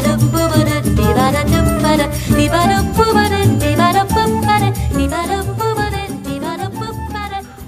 ba da ba da da da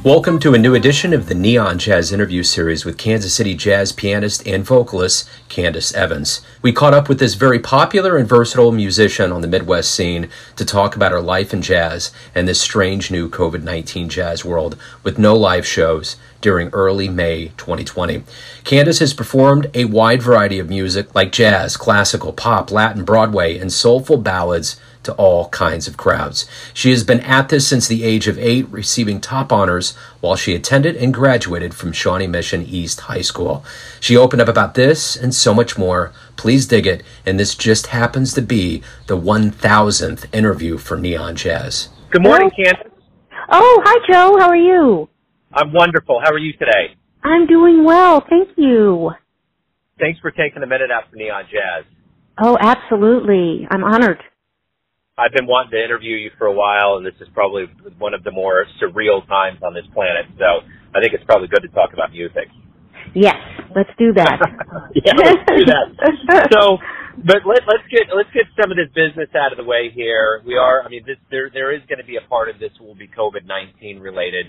Welcome to a new edition of the Neon Jazz interview series with Kansas City jazz pianist and vocalist Candace Evans. We caught up with this very popular and versatile musician on the Midwest scene to talk about her life in jazz and this strange new COVID 19 jazz world with no live shows during early May 2020. Candace has performed a wide variety of music like jazz, classical, pop, Latin, Broadway, and soulful ballads to all kinds of crowds. She has been at this since the age of eight, receiving top honors while she attended and graduated from Shawnee Mission East High School. She opened up about this and so much more. Please dig it, and this just happens to be the 1000th interview for Neon Jazz. Good morning, Candace. Oh, hi, Joe. How are you? I'm wonderful. How are you today? I'm doing well. Thank you. Thanks for taking a minute out for Neon Jazz. Oh, absolutely. I'm honored. I've been wanting to interview you for a while, and this is probably one of the more surreal times on this planet. So I think it's probably good to talk about music. Yes, let's do that. yeah, let's do that. so, but let, let's get let's get some of this business out of the way here. We are, I mean, this there there is going to be a part of this will be COVID nineteen related,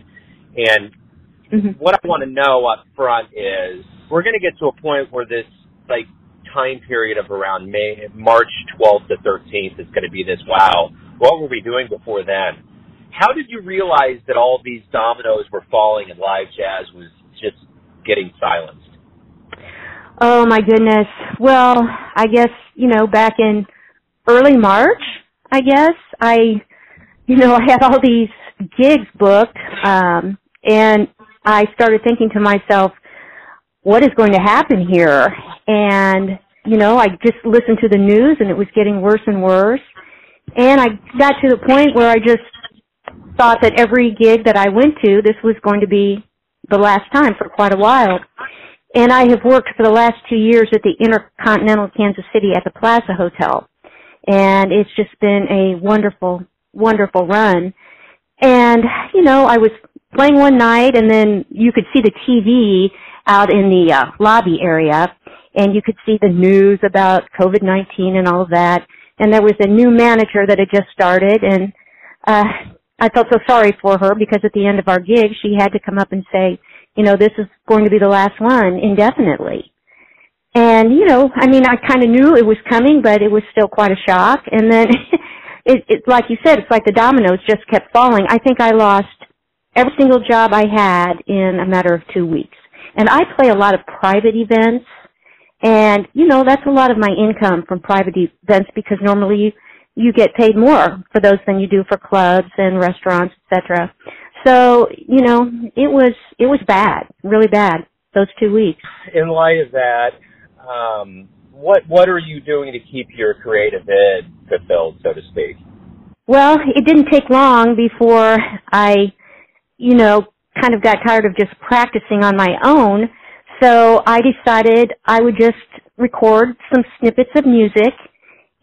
and mm-hmm. what I want to know up front is we're going to get to a point where this like time period of around May, March 12th to 13th is going to be this, wow, what were we doing before then? How did you realize that all these dominoes were falling and live jazz was just getting silenced? Oh my goodness. Well, I guess, you know, back in early March, I guess, I, you know, I had all these gigs booked, um, and I started thinking to myself, what is going to happen here? And you know, I just listened to the news and it was getting worse and worse. And I got to the point where I just thought that every gig that I went to, this was going to be the last time for quite a while. And I have worked for the last two years at the Intercontinental Kansas City at the Plaza Hotel. And it's just been a wonderful, wonderful run. And, you know, I was playing one night and then you could see the TV out in the uh, lobby area and you could see the news about COVID-19 and all of that. And there was a new manager that had just started and, uh, I felt so sorry for her because at the end of our gig, she had to come up and say, you know, this is going to be the last one indefinitely. And, you know, I mean, I kind of knew it was coming, but it was still quite a shock. And then, it, it, like you said, it's like the dominoes just kept falling. I think I lost every single job I had in a matter of two weeks. And I play a lot of private events and, you know, that's a lot of my income from private events because normally you, you get paid more for those than you do for clubs and restaurants, etc. So, you know, it was, it was bad, really bad, those two weeks. In light of that, um, what, what are you doing to keep your creative id fulfilled, so to speak? Well, it didn't take long before I, you know, kind of got tired of just practicing on my own so I decided I would just record some snippets of music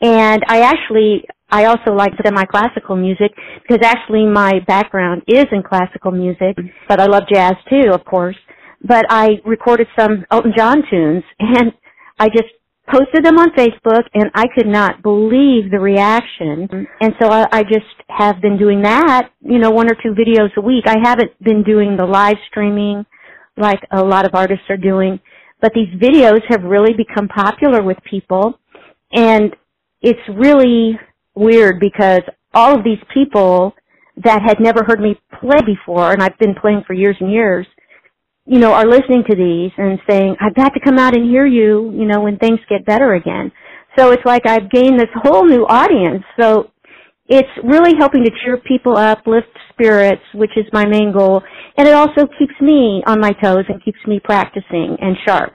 and I actually, I also like semi-classical music because actually my background is in classical music, but I love jazz too, of course. But I recorded some Elton John tunes and I just posted them on Facebook and I could not believe the reaction. And so I, I just have been doing that, you know, one or two videos a week. I haven't been doing the live streaming like a lot of artists are doing. But these videos have really become popular with people and it's really weird because all of these people that had never heard me play before and I've been playing for years and years, you know, are listening to these and saying, I've got to come out and hear you, you know, when things get better again. So it's like I've gained this whole new audience. So it's really helping to cheer people up, lift spirits, which is my main goal, and it also keeps me on my toes and keeps me practicing and sharp.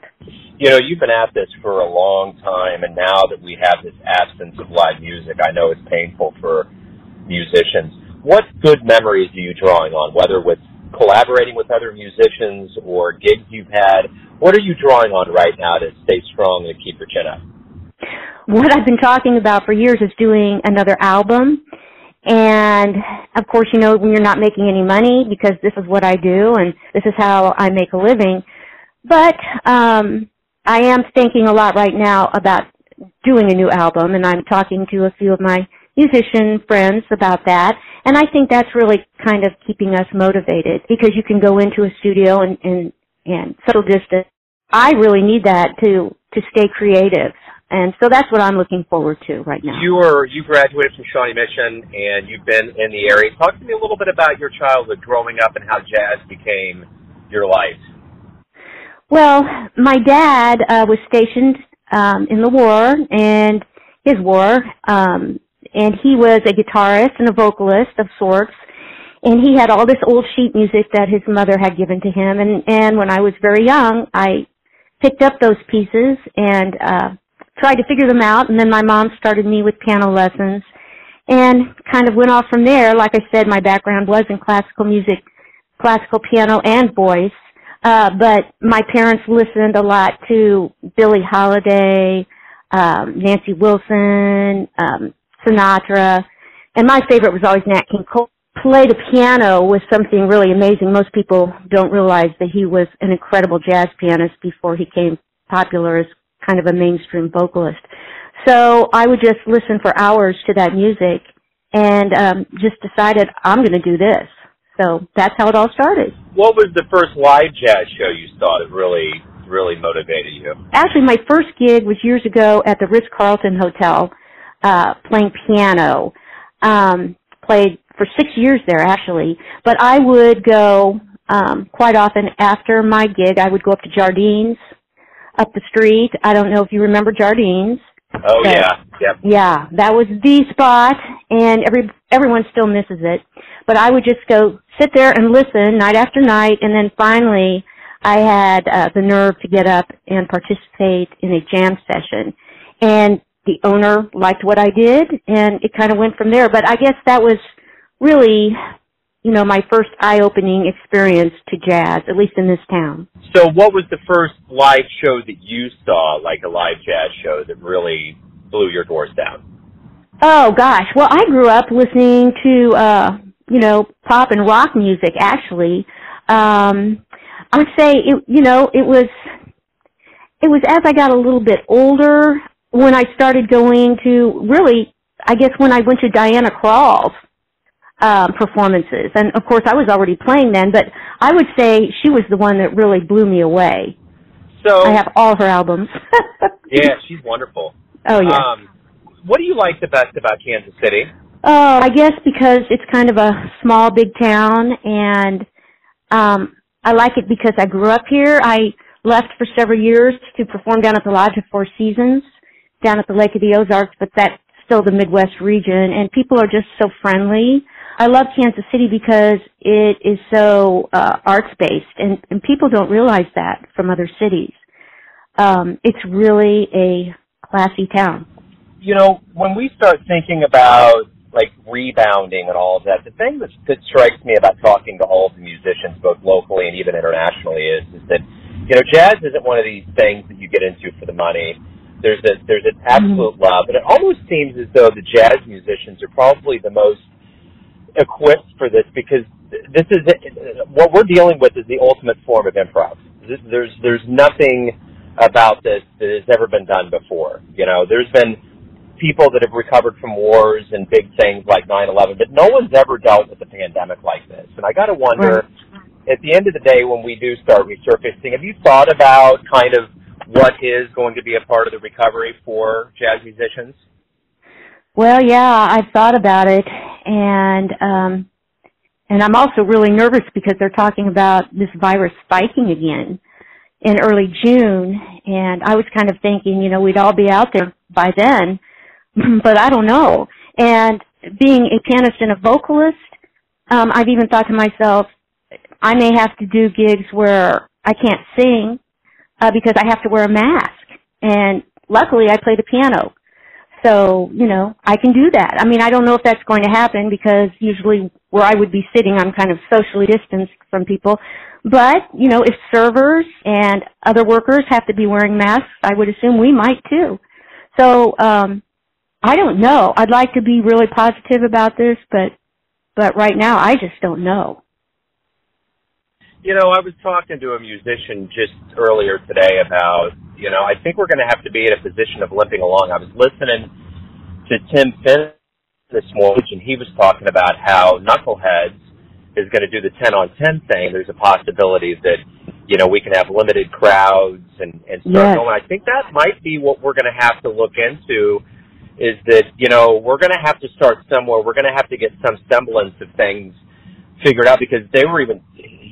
You know, you've been at this for a long time, and now that we have this absence of live music, I know it's painful for musicians. What good memories are you drawing on, whether with collaborating with other musicians or gigs you've had? What are you drawing on right now to stay strong and keep your chin up? What I've been talking about for years is doing another album. And of course, you know, when you're not making any money because this is what I do and this is how I make a living. But, um, I am thinking a lot right now about doing a new album and I'm talking to a few of my musician friends about that. And I think that's really kind of keeping us motivated because you can go into a studio and, and, and social distance. I really need that to, to stay creative. And so that's what I'm looking forward to right now. You are you graduated from Shawnee Mission and you've been in the area. Talk to me a little bit about your childhood growing up and how jazz became your life. Well, my dad uh, was stationed um, in the war and his war, um, and he was a guitarist and a vocalist of sorts. And he had all this old sheet music that his mother had given to him. And and when I was very young, I picked up those pieces and uh, tried to figure them out. And then my mom started me with piano lessons, and kind of went off from there. Like I said, my background was in classical music, classical piano, and voice. Uh, but my parents listened a lot to Billie Holiday, um, Nancy Wilson, um, Sinatra, and my favorite was always Nat King Cole. Played the piano was something really amazing. Most people don't realize that he was an incredible jazz pianist before he came popular as kind of a mainstream vocalist. So I would just listen for hours to that music and um, just decided I'm going to do this. So that's how it all started. What was the first live jazz show you saw that really, really motivated you? Actually, my first gig was years ago at the Ritz Carlton Hotel, uh, playing piano. Um, played for six years there actually, but I would go um, quite often after my gig. I would go up to Jardines, up the street. I don't know if you remember Jardines. Oh but, yeah, yep. Yeah, that was the spot, and every everyone still misses it. But I would just go sit there and listen night after night, and then finally I had uh, the nerve to get up and participate in a jam session. And the owner liked what I did, and it kind of went from there. But I guess that was really, you know, my first eye-opening experience to jazz, at least in this town. So, what was the first live show that you saw, like a live jazz show, that really blew your doors down? Oh gosh, well, I grew up listening to uh you know, pop and rock music actually. Um I would say it you know, it was it was as I got a little bit older when I started going to really I guess when I went to Diana Krall's um performances. And of course I was already playing then, but I would say she was the one that really blew me away. So I have all her albums. yeah, she's wonderful. Oh yeah. Um, what do you like the best about Kansas City? Oh, I guess because it's kind of a small, big town, and um, I like it because I grew up here. I left for several years to perform down at the Lodge of Four Seasons, down at the Lake of the Ozarks, but that's still the Midwest region, and people are just so friendly. I love Kansas City because it is so uh, arts based, and, and people don't realize that from other cities. Um, it's really a classy town. You know, when we start thinking about like rebounding and all of that. The thing that, that strikes me about talking to all of the musicians, both locally and even internationally, is is that you know jazz isn't one of these things that you get into for the money. There's a there's an absolute mm-hmm. love, and it almost seems as though the jazz musicians are probably the most equipped for this because this is what we're dealing with is the ultimate form of improv. There's there's nothing about this that has ever been done before. You know, there's been people that have recovered from wars and big things like 9/11, but no one's ever dealt with a pandemic like this. And I got to wonder, right. at the end of the day, when we do start resurfacing, have you thought about kind of what is going to be a part of the recovery for jazz musicians? Well, yeah, I've thought about it, and um, and I'm also really nervous because they're talking about this virus spiking again in early June, and I was kind of thinking, you know, we'd all be out there by then but I don't know. And being a pianist and a vocalist, um, I've even thought to myself, I may have to do gigs where I can't sing uh, because I have to wear a mask. And luckily, I play the piano. So, you know, I can do that. I mean, I don't know if that's going to happen because usually where I would be sitting, I'm kind of socially distanced from people. But, you know, if servers and other workers have to be wearing masks, I would assume we might too. So, um, I don't know. I'd like to be really positive about this, but but right now I just don't know. You know, I was talking to a musician just earlier today about You know, I think we're going to have to be in a position of limping along. I was listening to Tim Finn this morning, and he was talking about how Knuckleheads is going to do the 10 on 10 thing. There's a possibility that, you know, we can have limited crowds and, and start yes. going. I think that might be what we're going to have to look into is that, you know, we're going to have to start somewhere. We're going to have to get some semblance of things figured out because they were even,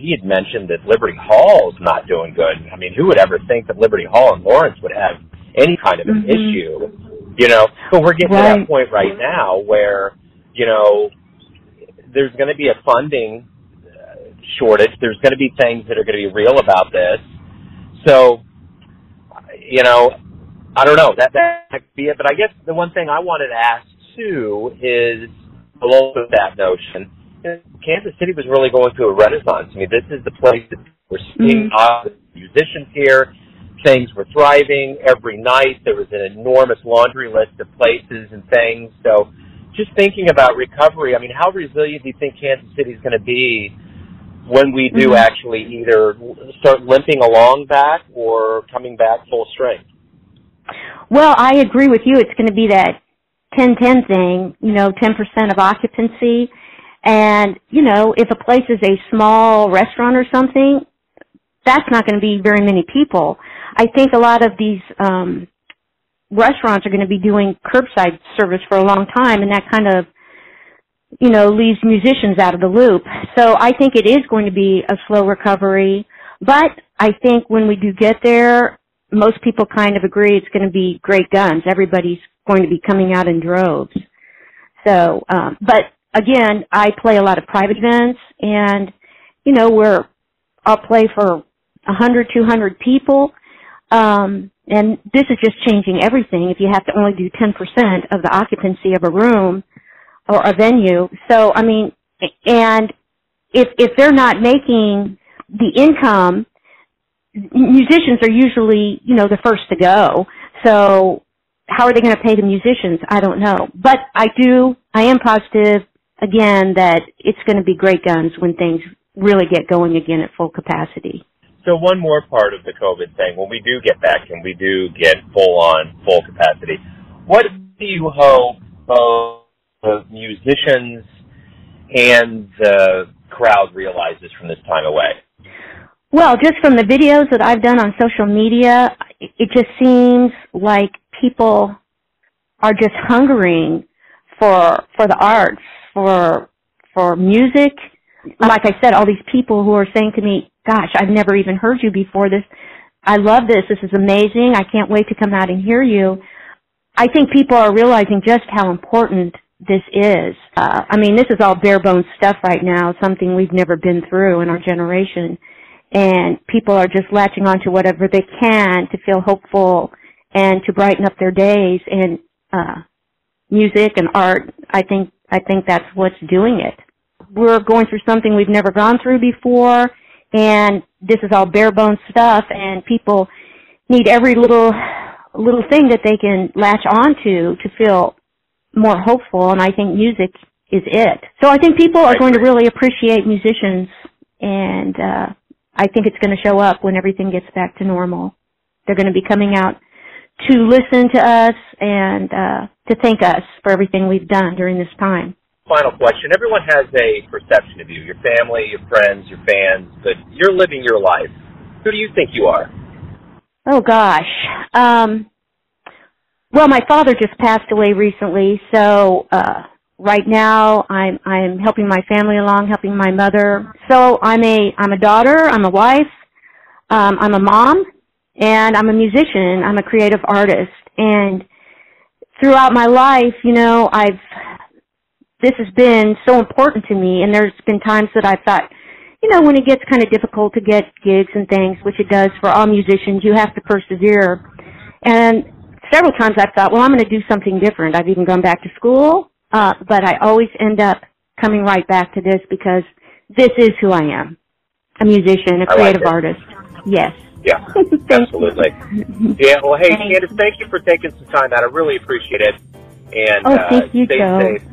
he had mentioned that Liberty Hall is not doing good. I mean, who would ever think that Liberty Hall and Lawrence would have any kind of an mm-hmm. issue? You know, but we're getting right. to that point right now where, you know, there's going to be a funding shortage. There's going to be things that are going to be real about this. So, you know, I don't know. That that might be it. But I guess the one thing I wanted to ask too is along with that notion. Kansas City was really going through a renaissance. I mean, this is the place that we're seeing mm-hmm. musicians here. Things were thriving every night. There was an enormous laundry list of places and things. So, just thinking about recovery, I mean, how resilient do you think Kansas City is going to be when we do mm-hmm. actually either start limping along back or coming back full strength? Well, I agree with you. It's going to be that 10-10 thing, you know, 10% of occupancy. And, you know, if a place is a small restaurant or something, that's not going to be very many people. I think a lot of these um restaurants are going to be doing curbside service for a long time and that kind of you know leaves musicians out of the loop. So I think it is going to be a slow recovery, but I think when we do get there, most people kind of agree it's going to be great guns. Everybody's going to be coming out in droves. So, um, but again, I play a lot of private events, and you know, where I'll play for a hundred, two hundred people, um, and this is just changing everything. If you have to only do ten percent of the occupancy of a room or a venue, so I mean, and if if they're not making the income musicians are usually, you know, the first to go. So how are they going to pay the musicians? I don't know. But I do, I am positive again that it's going to be great guns when things really get going again at full capacity. So one more part of the COVID thing, when we do get back and we do get full on, full capacity, what do you hope both the musicians and the crowd realizes from this time away? Well, just from the videos that I've done on social media, it just seems like people are just hungering for for the arts, for for music. Like I said, all these people who are saying to me, "Gosh, I've never even heard you before this. I love this. This is amazing. I can't wait to come out and hear you." I think people are realizing just how important this is. Uh, I mean, this is all bare bones stuff right now, something we've never been through in our generation and people are just latching on to whatever they can to feel hopeful and to brighten up their days and uh music and art i think i think that's what's doing it. We're going through something we've never gone through before and this is all bare bones stuff and people need every little little thing that they can latch onto to feel more hopeful and i think music is it. So i think people are going to really appreciate musicians and uh I think it's going to show up when everything gets back to normal. They're going to be coming out to listen to us and uh, to thank us for everything we've done during this time. Final question. Everyone has a perception of you, your family, your friends, your fans, but you're living your life. Who do you think you are? Oh gosh. Um, well, my father just passed away recently, so uh, right now I'm I'm helping my family along, helping my mother. So I'm a I'm a daughter, I'm a wife, um, I'm a mom, and I'm a musician. I'm a creative artist, and throughout my life, you know, I've this has been so important to me. And there's been times that I've thought, you know, when it gets kind of difficult to get gigs and things, which it does for all musicians, you have to persevere. And several times I've thought, well, I'm going to do something different. I've even gone back to school uh, but I always end up coming right back to this because this is who I am. A musician, a creative like artist. Yes. Yeah, absolutely. Yeah, well, hey, thank Candace, thank you for taking some time out. I really appreciate it. And oh, thank you, stay Joe. safe.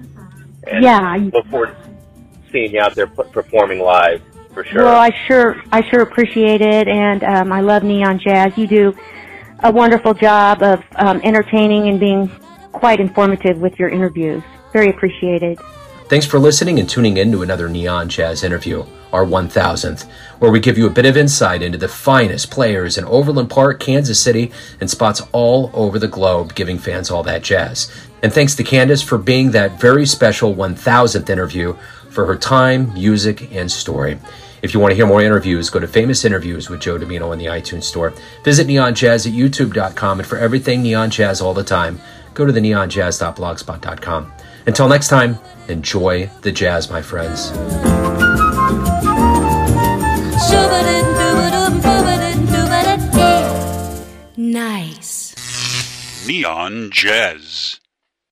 And yeah. Look forward to seeing you out there performing live for sure. Well, I sure, I sure appreciate it, and um, I love neon jazz. You do a wonderful job of um, entertaining and being quite informative with your interviews. Very appreciated. Thanks for listening and tuning in to another Neon Jazz interview, our 1000th, where we give you a bit of insight into the finest players in Overland Park, Kansas City, and spots all over the globe, giving fans all that jazz. And thanks to Candace for being that very special 1000th interview for her time, music, and story. If you want to hear more interviews, go to Famous Interviews with Joe Dimino in the iTunes Store. Visit Neon Jazz at youtube.com, and for everything Neon Jazz all the time, go to the neonjazz.blogspot.com. Until next time, enjoy the jazz, my friends. Nice. Neon Jazz.